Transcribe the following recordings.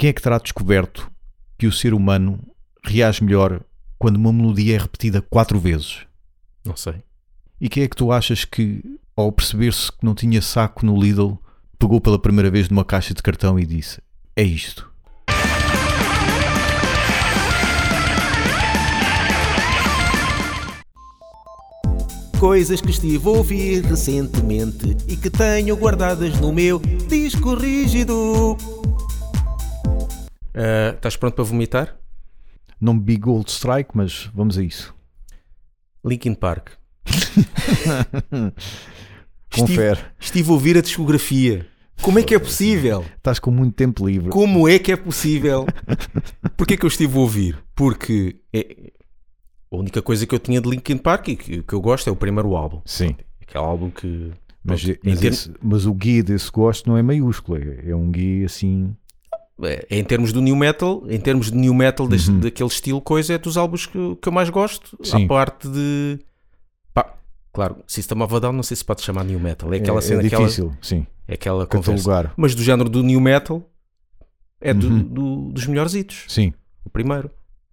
Quem é que terá descoberto que o ser humano reage melhor quando uma melodia é repetida quatro vezes? Não sei. E quem é que tu achas que, ao perceber-se que não tinha saco no Lidl, pegou pela primeira vez numa caixa de cartão e disse: É isto? Coisas que estive a ouvir recentemente e que tenho guardadas no meu disco rígido. Ah, estás pronto para vomitar? Não bebi Gold Strike, mas vamos a isso. Linkin Park. Confere. Estive, estive a ouvir a discografia. Como é que é possível? Estás com muito tempo livre. Como é que é possível? Porquê que eu estive a ouvir? Porque é- a única coisa que eu tinha de Linkin Park e que, que eu gosto é o primeiro álbum. Sim. Aquele álbum que. Mas, pronto, em mas, esse- mas o guia desse gosto não é maiúsculo, é, é um guia assim. É, em termos do new metal, em termos de new metal, deste- Uhum. daquele estilo, coisa, é dos álbuns que, que eu mais gosto. Sim. A parte de. Pá, claro, System of a Down, não sei se pode chamar new metal. É aquela é, cena, é aquela, difícil, sim. é aquela conversa. Mas do género do new metal, é do- Uhum. do- dos melhores hitos. Sim. O primeiro.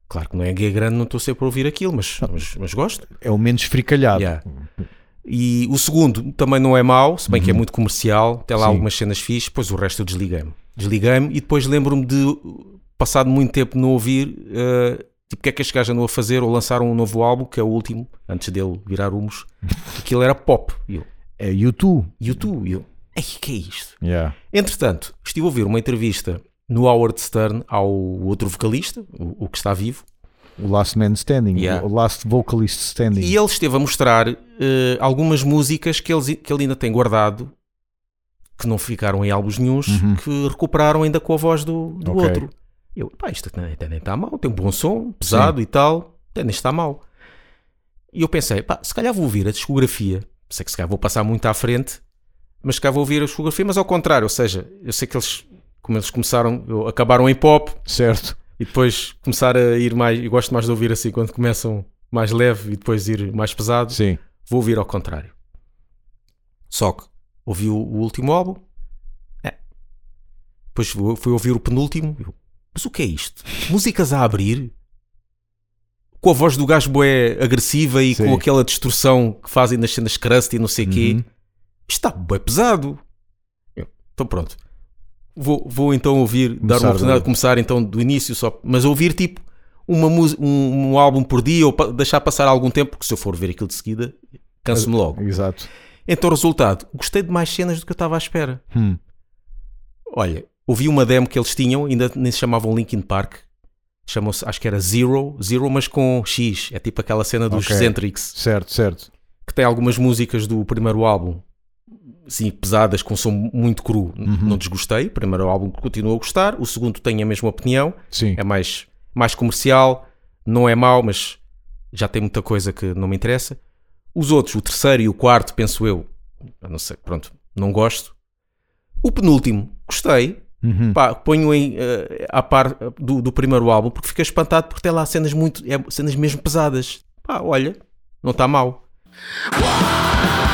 Claro que não é guia grande, não estou sempre a ouvir aquilo, mas, mas, mas gosto. É o menos fricalhado. Yeah. E o segundo também não é mau, se bem que é muito comercial, tem lá Uhum. Sim. algumas cenas fixes, depois o resto eu desliguei-me. Desliguei-me e depois lembro-me de, passado muito tempo não ouvir, eh, tipo, o que é que este gajo andou a fazer, ou lançaram um novo álbum, que é o último, antes dele virar humos, aquilo era pop. E eu, É YouTube. YouTube, e eu, ei, que é isto? Yeah. Entretanto, estive a ouvir uma entrevista no Howard Stern ao outro vocalista, o, o que está vivo, O Last Man Standing. Yeah. O Last Vocalist Standing. E ele esteve a mostrar eh, algumas músicas que ele, que ele ainda tem guardado, que não ficaram em álbuns nenhuns, Uhum. que recuperaram ainda com a voz do, do Ok. outro. Eu, pá, isto até, nem está mal, tem um bom som, pesado e tal, até nem está mal. E eu pensei, pá, se calhar vou ouvir a discografia, sei que se calhar vou passar muito à frente, mas se calhar vou ouvir a discografia, mas ao contrário, ou seja, eu sei que eles, como eles começaram, acabaram em pop, Certo. e depois começar a ir mais. Eu gosto mais de ouvir assim quando começam mais leve e depois ir mais pesado. Sim. Vou ouvir ao contrário. Só que ouvi o, o último álbum, é. depois fui, ouvir o penúltimo. eu, Mas o que é isto? Músicas a abrir com a voz do gajo bué agressiva e Sim. com aquela distorção que fazem nas cenas crust e não sei o quê. Uhum. Isto está bué pesado. Eu, Então pronto. Vou, vou então ouvir, dar Começar uma oportunidade de começar então do início só, mas ouvir tipo uma um, um álbum por dia ou pa- deixar passar algum tempo, porque se eu for ver aquilo de seguida, canso-me logo. Exato. Então, resultado, gostei de mais cenas do que eu estava à espera. Hum. Olha, ouvi uma demo que eles tinham, ainda nem se chamavam Linkin Park, chamou-se, acho que era Zero, Zero, mas com X, é tipo aquela cena dos Ok. Centrics Certo, certo. que tem algumas músicas do primeiro álbum sim, pesadas, com som muito cru, N- não desgostei. O primeiro álbum continuo a gostar, o segundo tenho a mesma opinião, Sim. é mais, mais comercial, não é mau, mas já tem muita coisa que não me interessa. Os outros, o terceiro e o quarto, penso eu, não sei, pronto, não gosto. O penúltimo, gostei. Uhum. Pá, ponho em, eh, à par do, do primeiro álbum porque fiquei espantado porque tem lá cenas muito, é, cenas mesmo pesadas. Pá, olha, não está mal. There's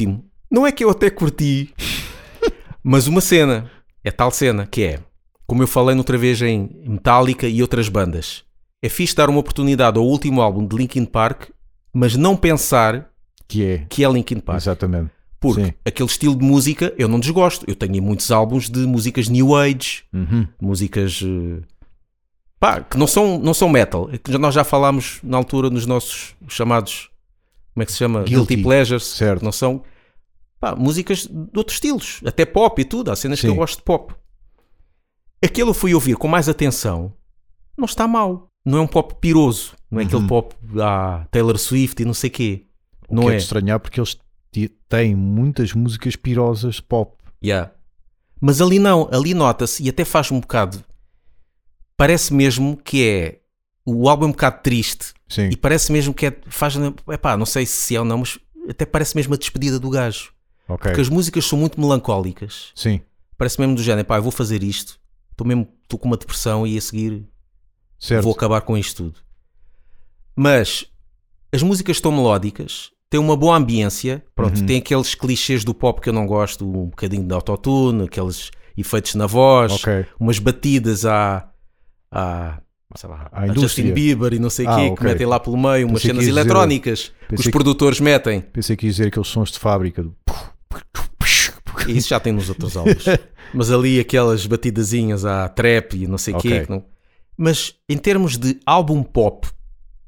último, não é que eu até curti, mas uma cena, é tal cena, que é, como eu falei noutra vez em Metallica e outras bandas, é fixe dar uma oportunidade ao último álbum de Linkin Park, mas não pensar Que é. que é Linkin Park. Exatamente. Porque Sim. aquele estilo de música eu não desgosto. Eu tenho muitos álbuns de músicas New Age, Uhum. músicas eh, pá, que não são, não são metal. É Nós já falámos na altura nos nossos chamados, como é que se chama? Guilty. Pleasures, Certo. que não são pá, músicas de outros estilos, até pop e tudo. Há cenas que Sim. eu gosto de pop. Aquele eu fui ouvir com mais atenção, não está mal. Não é um pop piroso, não é aquele Uhum. pop ah, Taylor Swift e não sei quê. O Não que é é? de estranhar porque eles têm muitas músicas pirosas pop. Yeah. Mas ali não, ali nota-se e até faz um bocado. Parece mesmo que é o álbum é um bocado triste Sim. e parece mesmo que é, faz, epá, não sei se é ou não, mas até parece mesmo a despedida do gajo. Ok. Porque as músicas são muito melancólicas. Sim. Parece mesmo do género, pá, eu vou fazer isto. Estou mesmo, estou com uma depressão e a seguir Certo. vou acabar com isto tudo. Mas as músicas estão melódicas, têm uma boa ambiência, pronto, Uhum. tem aqueles clichês do pop que eu não gosto, um bocadinho de autotune, aqueles efeitos na voz, Ok. umas batidas à, à, sei lá, a. Justin Bieber e não sei o Ah, quê, ok. que metem lá pelo meio, umas Pensei que cenas dizer- eletrónicas que os que- produtores metem. Pensei que ia dizer aqueles sons de fábrica. Do... Isso já tem nos outros álbuns. Mas ali aquelas batidazinhas à trap e não sei o Ok. quê. que não- Mas em termos de álbum pop,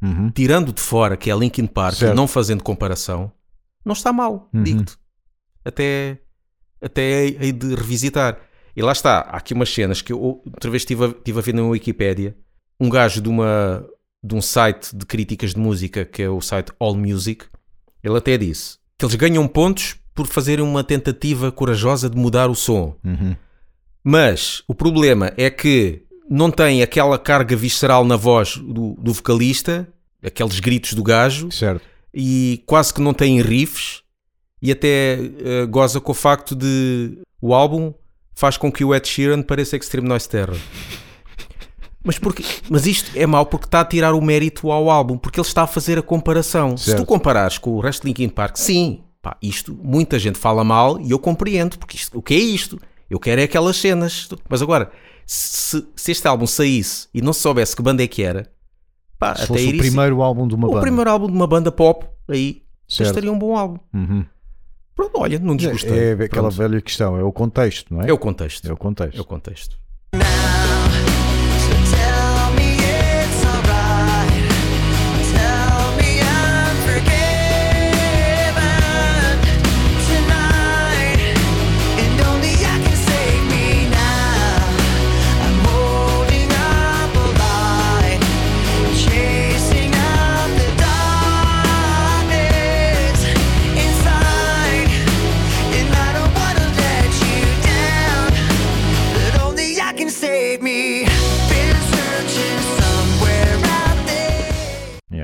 Uhum. tirando de fora, que é Linkin Park, Certo. e não fazendo comparação, não está mal, Uhum. digo-te. Até, até hei de revisitar. E lá está, há aqui umas cenas que eu outra vez estive a, estive a ver na Wikipédia. Um gajo de, uma, de um site de críticas de música, que é o site All Music, ele até disse que eles ganham pontos por fazerem uma tentativa corajosa de mudar o som. Uhum. Mas o problema é que não tem aquela carga visceral na voz do, do vocalista, aqueles gritos do gajo, Certo. e quase que não tem riffs, e até eh, goza com o facto de o álbum faz com que o Ed Sheeran pareça Extreme Noise Terror. Mas, porque, mas isto é mau porque está a tirar o mérito ao álbum, porque ele está a fazer a comparação. Se tu Certo. comparares com o resto de Linkin Park, sim, pá, isto muita gente fala mal e eu compreendo, porque isto, o que é isto? Eu quero é aquelas cenas. Mas agora, se, se este álbum saísse e não se soubesse que banda é que era, pá, Se até fosse o primeiro álbum de uma o banda. primeiro álbum de uma banda pop, aí Certo. estaria um bom álbum. Uhum. Pronto, olha, não desgostei. É, é aquela Pronto. velha questão, é o contexto, não é? É o contexto. É o contexto. É o contexto.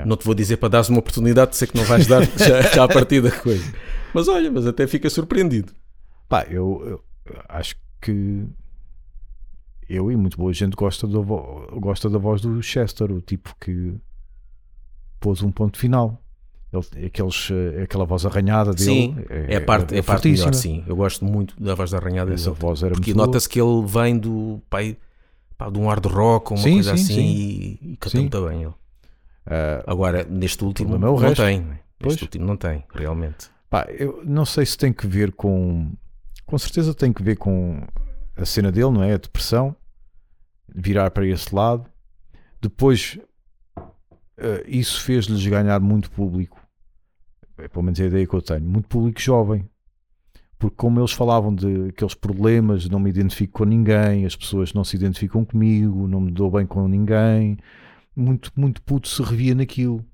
Não te vou dizer para dares uma oportunidade, sei que não vais dar já, já a partir da coisa. Mas olha, mas até fica surpreendido. Pá, eu, eu acho que eu e muito boa gente gosta da, gosta da voz do Chester, o tipo que pôs um ponto final. Ele, aqueles, eh, aquela voz arranhada dele Sim, é a parte, é a parte melhor, sim. Eu gosto muito da voz da arranhada Essa dele. voz era Porque nota-se que ele vem do pai, pá, de um hard rock ou uma Sim, coisa sim, assim sim. e, e canta muito bem ele. Ah, Agora, neste último é não resto. tem. né? Pois. Último não tem, realmente. Pá, eu não sei se tem que ver com. Com certeza tem que ver com a cena dele, não é? A depressão, virar para esse lado. Depois, eh, isso fez-lhes ganhar muito público. É pelo menos a ideia que eu tenho. Muito público jovem. Porque, como eles falavam de aqueles problemas, não me identifico com ninguém, as pessoas não se identificam comigo, não me dou bem com ninguém, muito, muito puto se revia naquilo.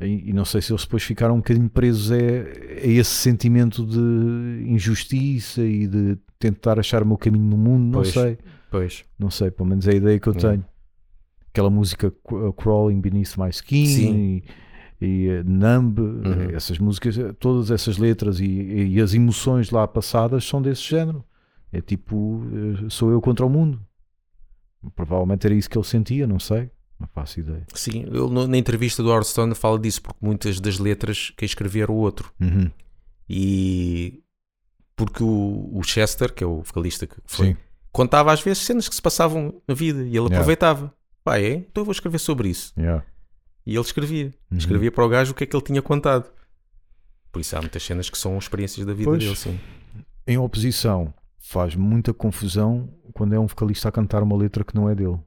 E, e não sei se eles depois ficaram um bocadinho presos a, a esse sentimento de injustiça e de tentar achar o meu caminho no mundo. Não Pois. sei, Pois. não sei, pelo menos é a ideia que eu Hum. tenho. Aquela música uh, Crawling Beneath My Skin Sim. e, e uh, Numb, Uhum. essas músicas, eh, todas essas letras e, e as emoções lá passadas são desse género. É tipo, eh, sou eu contra o mundo. Provavelmente era isso que ele sentia, não sei, não faço ideia. Sim, no- na entrevista do Howard Stone fala disso, porque muitas das letras quem escrevia era o outro. Uhum. E porque o, o Chester, que é o vocalista que foi, Sim, contava às vezes cenas que se passavam na vida e ele Yeah. aproveitava. Pá, é? Então eu vou escrever sobre isso. yeah. E ele escrevia. Uhum. Escrevia para o gajo o que é que ele tinha contado. Por isso há muitas cenas que são experiências da vida Pois. dele, sim. em oposição, faz muita confusão quando é um vocalista a cantar uma letra que não é dele.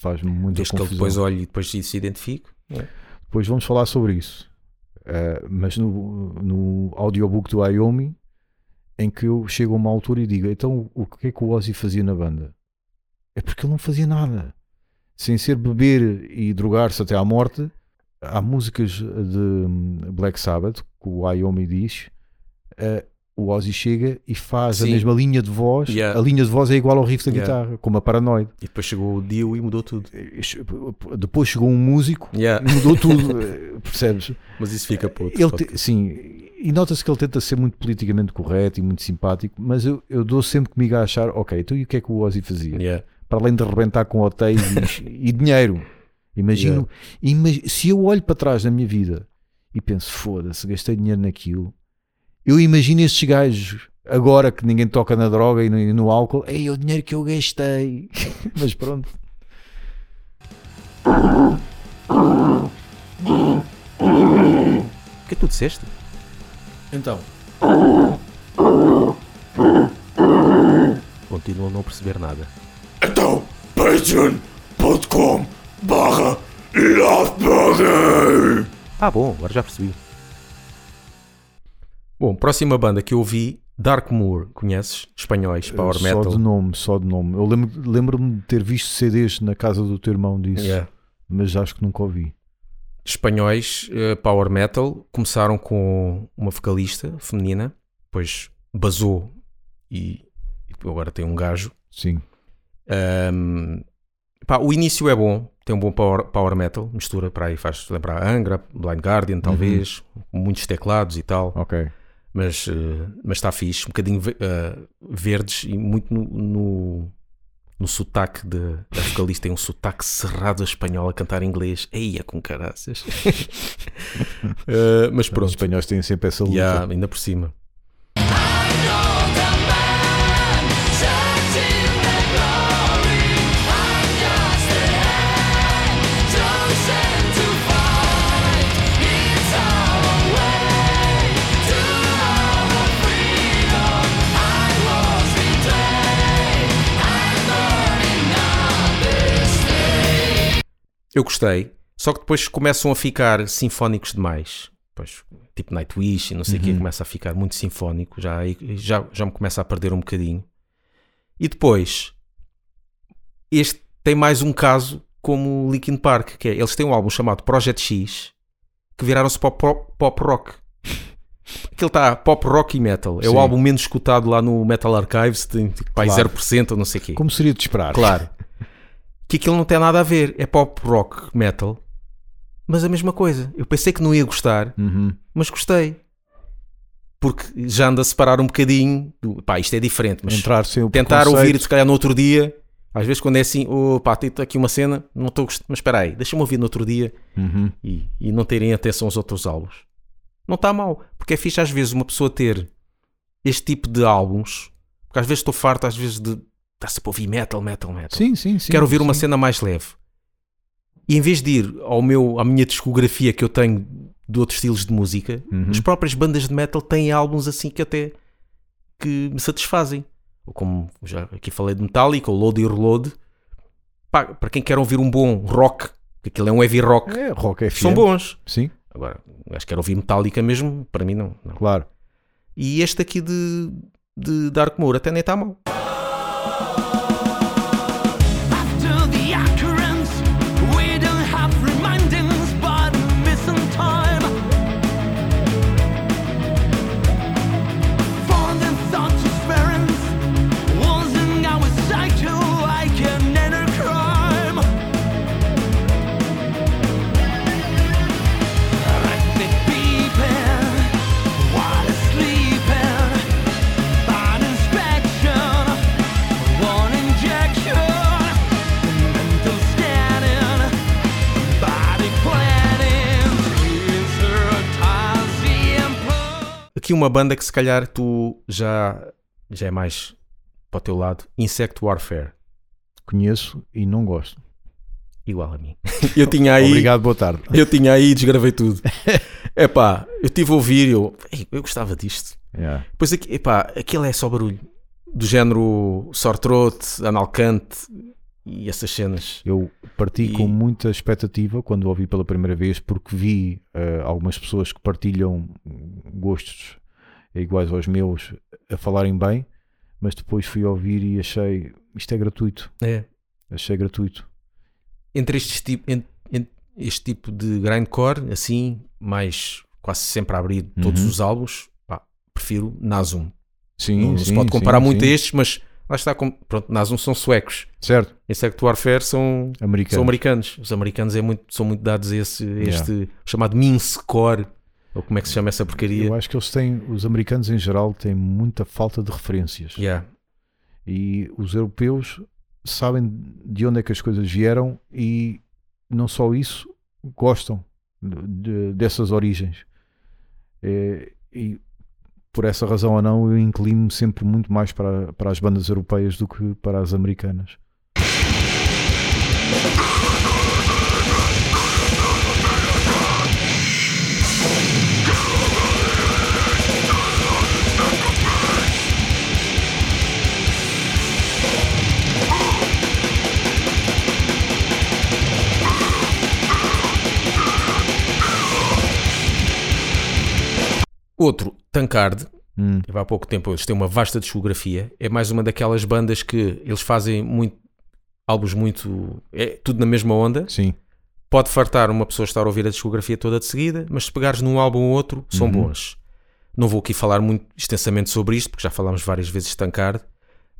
Faz muita Desde que ele depois olhe e depois se identifique. É. Depois vamos falar sobre isso. Uh, mas no, no audiobook do Iomi, em que eu chego a uma altura e digo: então o que é que o Ozzy fazia na banda? É porque ele não fazia nada. Sem ser beber e drogar-se até à morte, há músicas de hum, Black Sabbath, que o Iomi diz. uh, o Ozzy chega e faz Sim. a mesma linha de voz. Yeah. A linha de voz é igual ao riff da Yeah. guitarra, como a Paranoid. E depois chegou o Dio e mudou tudo. Depois chegou um músico Yeah. e mudou tudo, percebes? Mas isso fica Ele te- sim, e nota-se que ele tenta ser muito politicamente correto e muito simpático, mas eu, eu dou sempre comigo a achar, ok, então e o que é que o Ozzy fazia? Para além de arrebentar com hotéis e, e dinheiro. Imagino, imag- se eu olho para trás na minha vida e penso, foda-se, gastei dinheiro naquilo, eu imagino estes gajos, agora que ninguém toca na droga e no, e no álcool, ei, é o dinheiro que eu gastei. mas pronto. O que é que tu disseste? Então, Continuo a não perceber nada. Então, patreon.com barra. Ah, bom, agora já percebi. Bom, próxima banda que eu ouvi, Darkmoor, conheces? Espanhóis, Power só Metal. de nome, só de nome. Eu lembro- lembro-me de ter visto CDs na casa do teu irmão disso, Yeah. mas acho que nunca ouvi. Espanhóis, eh, Power Metal, começaram com uma vocalista feminina, depois basou e, e agora tem um gajo. Sim, Ahm, pá, o início é bom, tem um bom power, power metal, mistura para aí, faz lembrar Angra, Blind Guardian, talvez, muitos teclados e tal, ok. Mas, eh, mas está fixe, um bocadinho eh, verdes e muito no, no, no sotaque de, da vocalista, tem um sotaque cerrado a espanhol a cantar inglês, eia com caraças. Eh, mas Os pronto, espanhóis têm sempre essa luta. yeah, ainda por cima. Eu gostei, só que depois começam a ficar sinfónicos demais. Pois, tipo Nightwish e não sei o que, começa a ficar muito sinfónico, já, já, já me começa a perder um bocadinho. E depois, este tem mais um caso como o Linkin Park, que é, eles têm um álbum chamado Project X, que viraram-se pop, pop, pop rock. Aquele está pop rock e metal. É Sim. o álbum menos escutado lá no Metal Archives, tem tipo, pá, Claro. 0% ou não sei o quê. Como seria de esperar? Claro. Que aquilo não tem nada a ver. É pop rock metal. Mas a mesma coisa. Eu pensei que não ia gostar, Uhum. mas gostei. Porque já anda a separar um bocadinho. Do, pá, isto é diferente. Mas Entrar sem o tentar ouvir, se calhar no outro dia. Às vezes, quando é assim, oh, pá, tem aqui uma cena, não estou gostando. Mas espera aí, deixa-me ouvir no outro dia Uhum. e, e não terem atenção aos outros álbuns. Não está mal, porque é fixe às vezes uma pessoa ter este tipo de álbuns, porque às vezes estou farto, às vezes de estar-se a ouvir metal, metal, metal. Sim, sim, sim. Quero ouvir uma sim. cena mais leve. E em vez de ir ao meu, à minha discografia que eu tenho de outros estilos de música, Uhum. as próprias bandas de metal têm álbuns assim que até que me satisfazem. Ou como já aqui falei de Metallica, o Load e Reload. Pá, para quem quer ouvir um bom rock, que aquilo é um heavy rock, É, rock FM. são bons. Sim, Agora, acho que quero ouvir Metallica mesmo, para mim não. não. claro. E este aqui de, de Dark Moor até nem está mal. After Aqui uma banda que se calhar tu já, já é mais para o teu lado. Insect Warfare. Conheço e não gosto. Igual a mim. Eu tinha aí. Obrigado, boa tarde. Eu tinha aí e desgravei tudo. Epá, eu estive a ouvir e eu, "Ei, eu gostava disto. Yeah. Pois aqui, epá, aquilo é só barulho. Do género sore throat, analcante e essas cenas. Eu parti E- com muita expectativa quando ouvi pela primeira vez, porque vi eh, algumas pessoas que partilham gostos iguais aos meus a falarem bem, mas depois fui ouvir e achei isto é gratuito. É. Achei gratuito. Entre estes tipo, en- en- este tipo de grindcore, assim, mais quase sempre a abrir todos Uhum. os álbuns, pá, prefiro Nasum. Sim, não sim, se pode sim, comparar muito sim. a estes, mas lá está, com, pronto, Nasum são suecos. Certo, Insect Warfare são, americano. são americanos. Os americanos é muito, são muito dados a esse, a este chamado Mincecore, ou como é que se chama essa porcaria. Eu acho que eles têm, os americanos em geral, têm muita falta de referências. Yeah. E os europeus sabem de onde é que as coisas vieram e não só isso, gostam de- de- dessas origens. É, e por essa razão ou não, eu inclino-me sempre muito mais para, para as bandas europeias do que para as americanas. Outro, Tankard, Hum, há pouco tempo, eles têm uma vasta discografia. É mais uma daquelas bandas que eles fazem muito álbuns muito. É tudo na mesma onda. sim, Pode fartar uma pessoa estar a ouvir a discografia toda de seguida, mas se pegares num álbum ou outro, são Uhum. bons. Não vou aqui falar muito extensamente sobre isto, porque já falámos várias vezes de Tankard,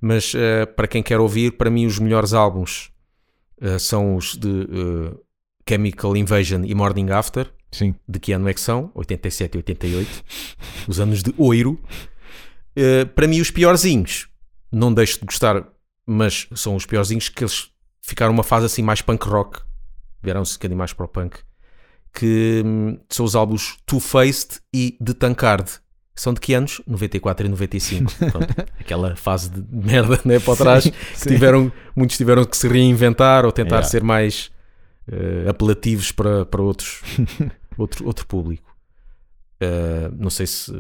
mas eh, para quem quer ouvir, para mim os melhores álbuns eh, são os de eh, Chemical Invasion e Morning After. Sim. De que ano é que são? 87 e 88. Os anos de oiro. Uh, para mim, os piorzinhos, não deixo de gostar, mas são os piorzinhos que eles ficaram uma fase assim mais punk rock. Vieram-se um bocadinho mais para o punk. Que hum, são os álbuns Two Faced e The Tankard. São de que anos? 94 e 95. Pronto, aquela fase de merda né, para trás. Sim, que sim. tiveram, muitos tiveram que se reinventar ou tentar Yeah. ser mais eh, apelativos para, para outros, outro, outro público. Eh, não sei se,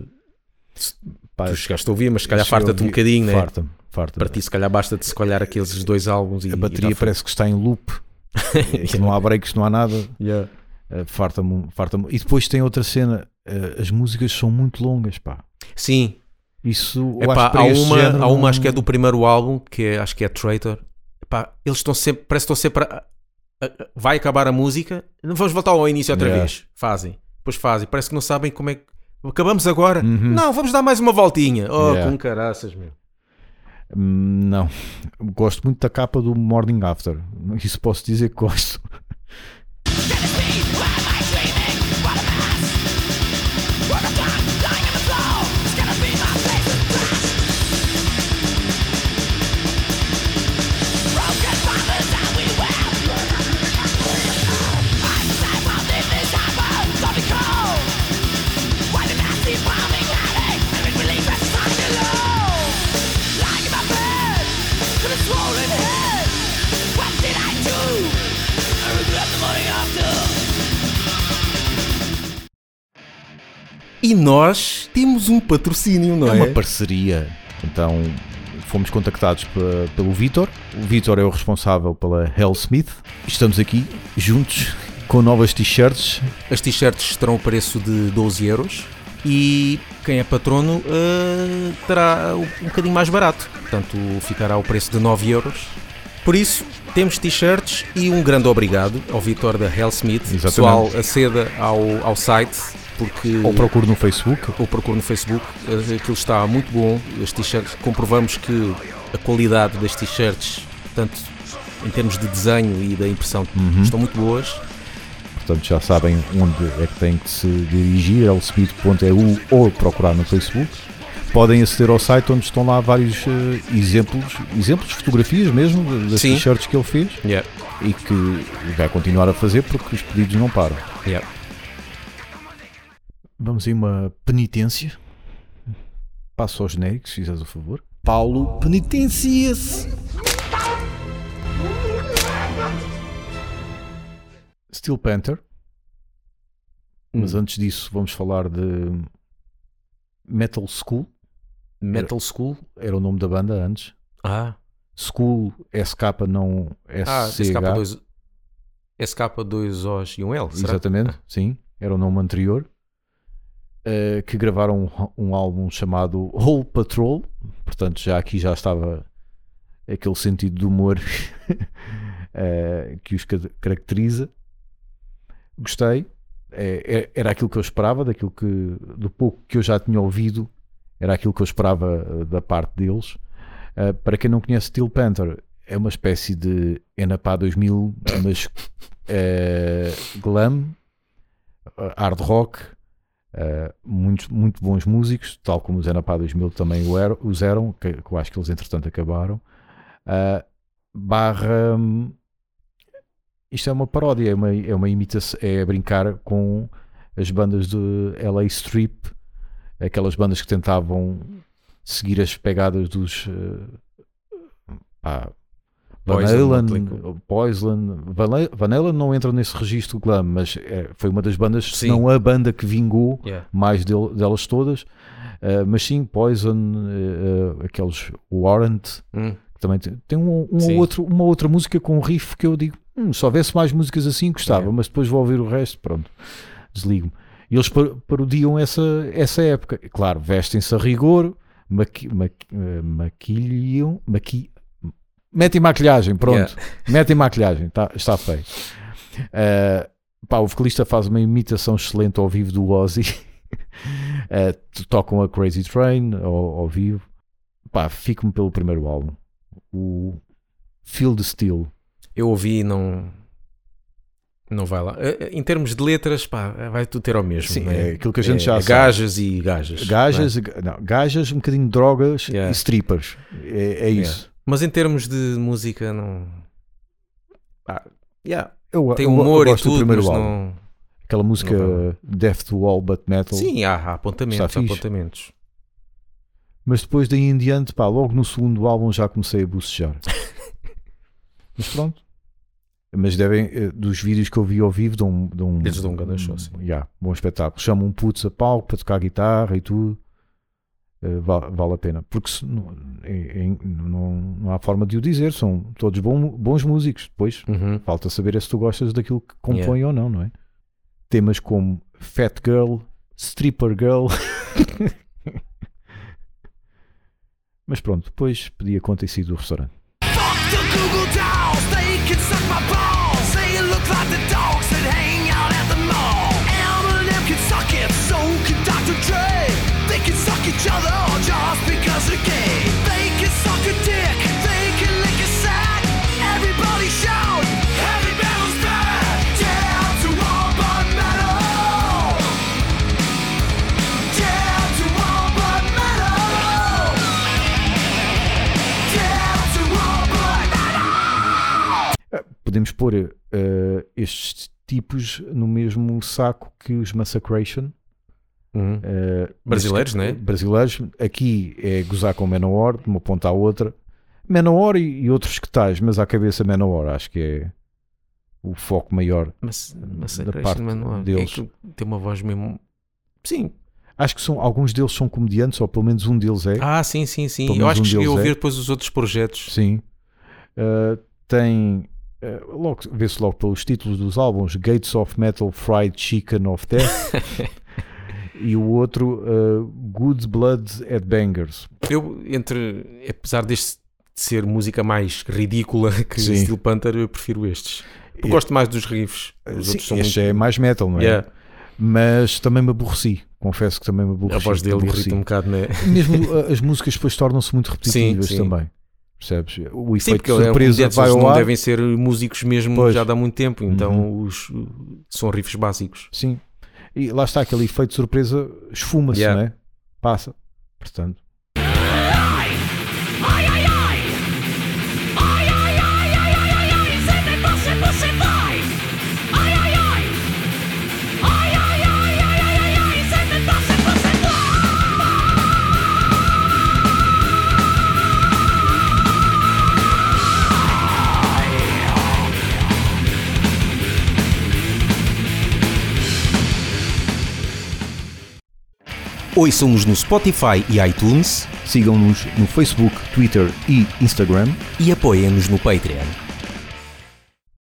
se Pá, tu chegaste a ouvir, mas se calhar farta-te um bocadinho, né? Farta-me, farta-me. Para ti, se calhar, basta de se calhar aqueles dois álbuns e A bateria e parece que está em loop, não há breaks, não há nada. Yeah. Uh, farta-me, farta-me. E depois tem outra cena, uh, as músicas são muito longas, pá. Sim, Isso Epá, acho para há, uma, género há uma, não- acho que é do primeiro álbum, que é, acho que é Traitor. Epá, eles estão sempre, parece que estão sempre. a- vai acabar a música, vamos voltar ao início outra Yeah. vez. Fazem, depois fazem, parece que não sabem como é que. Acabamos agora? Uhum. Não, vamos dar mais uma voltinha. Oh, Yeah. com caraças, meu. Hum, Não, gosto muito da capa do Morning After. Isso posso dizer que gosto. E nós temos um patrocínio, não É é? uma parceria. Então fomos contactados pe- pelo Vitor. O Vitor é o responsável pela Hellsmith. Estamos aqui juntos com novas t-shirts. As t-shirts terão o preço de 12 euros e quem é patrono eh, terá um bocadinho mais barato. Portanto, ficará o preço de 9 euros. Por isso, temos t-shirts e um grande obrigado ao Vitor da Hellsmith. Exatamente. Pessoal, aceda ao, ao site porque Ou procuro no Facebook. ou procure no Facebook. eh, Aquilo está muito bom. As t-shirts, comprovamos que a qualidade das t-shirts, tanto em termos de desenho e da impressão, Uhum. estão muito boas. Portanto, já sabem onde é que têm que se dirigir, hellsmith.eu ou procurar no Facebook. Podem aceder ao site onde estão lá vários eh, exemplos, exemplos fotografias mesmo das t-shirts que ele fez Yeah. e que vai continuar a fazer porque os pedidos não param. Yeah. Vamos em uma penitência. Passo ao genérico, se fizeres o favor. Paulo penitencia-se. Steel Panther. Mas Hum. antes disso, vamos falar de Metal School. Metal School. Era o nome da banda antes. Ah, School, SK, não ah SCH. SK2, SK2Os e um L. Será? Exatamente, sim. Era o nome anterior. Eh, que gravaram um, um álbum chamado Whole Patrol. Portanto, já aqui já estava aquele sentido de humor eh, que os ca- caracteriza. Gostei. É, é- era aquilo que eu esperava, daquilo que do pouco que eu já tinha ouvido, Era aquilo que eu esperava eh, da parte deles. Uh, para quem não conhece Steel Panther, é uma espécie de Enapá 2000, mas uh, glam, uh, hard rock, uh, muito, muito bons músicos, tal como os Enapá 2000 também o os eram, que, que eu acho que eles entretanto acabaram. Uh, barra. Isto é uma paródia, é uma, é uma imitação, é brincar com as bandas de LA Strip, aquelas bandas que tentavam seguir as pegadas dos. Uh, pá, Van Poison, Halen, Motley Poison, Van Halen- não entra nesse registro glam, mas é, foi uma das bandas, se não a banda que vingou Yeah. mais del- delas todas. Uh, mas sim, Poison, uh, aqueles Warrant, Hum. que também tem, tem um, um ou outro, uma outra música com um riff que eu digo, "Hum, se houvesse mais músicas assim, gostava, É. mas depois vou ouvir o resto, pronto, desligo-me. E eles par- parodiam essa, essa época. Claro, vestem-se a rigor, maqui, maqui, maquilham, maqui, metem maquilhagem, pronto, metem maquilhagem, tá, está feio. Eh, pá, o vocalista faz uma imitação excelente ao vivo do Ozzy. T- tocam a Crazy Train ao, ao vivo. Pá, fico-me pelo primeiro álbum. O Feel the Steel. Eu ouvi e não. Não vai lá. Eh, Em termos de letras, pá, vai tudo ter ao mesmo. Sim, né? é aquilo que a gente já é sabe. Gajas e gajas. Gajas, não, gajas, um bocadinho de drogas Yeah. e strippers. É, é isso. Mas em termos de música, não. Pá, yeah, Eu, Tem eu- eu humor e tudo, primeiro mas álbum. não. Aquela música não Death to All But Metal. Sim, há, há apontamentos. Há apontamentos. Mas depois daí em diante, pá, logo no segundo álbum já comecei a bucejar. Mas pronto. Mas devem, eh, dos vídeos que eu vi ao vivo, dão, dão, Eles dão um grande show, sim. yeah, bom espetáculo. Chamam um putz a palco para tocar guitarra e tudo. Eh, va- vale a pena. Porque se não, é- é- não, não há forma de o dizer. São todos bom- bons músicos. Depois Uhum. falta saber é se tu gostas daquilo que compõe ou não, não é? Temas como Fat Girl, Stripper Girl. Mas pronto, depois pedi a conta e saí do restaurante. Pôr eh, estes tipos no mesmo saco que os Massacration. Uhum. eh, Brasileiros, neste- não é? Brasileiros. Aqui é gozar com Manowar, de uma ponta à outra. Manowar e, e outros que tais, mas à cabeça Manowar, acho que é o foco maior. Mas, mas Da parte mano, é deles. que tem uma voz mesmo. Sim. Acho que são, alguns deles são comediantes, ou pelo menos um deles é. Ah, sim, sim, sim. Eu acho um que cheguei a é. ouvir depois os outros projetos. Sim. Uh, tem. Uh, logo, vê-se logo pelos títulos dos álbuns: Gates of Metal, Fried Chicken of Death. e o outro, uh, Good Blood at Bangers. Eu, entre. Apesar deste ser música mais ridícula que Sim. Steel Panther, eu prefiro estes. Eu gosto mais dos riffs. Os Sim, este muito... é mais metal, não é? Yeah. Mas também me aborreci. Confesso que também me aborreci. A voz dele aborreci. irrita um bocado, né? Mesmo as músicas depois tornam-se muito repetitivas sim. também. Percebes? O Sim, efeito porque de é surpresa comediante, vai ao não ar. devem ser músicos mesmo Pois. já de há muito tempo, então Uhum. os, são riffs básicos. Sim. E lá está aquele efeito de surpresa, esfuma-se, Yeah. não é? Passa. Portanto, Ouçam-nos no Spotify e iTunes sigam-nos no Facebook, Twitter e Instagram. e apoiem-nos no Patreon.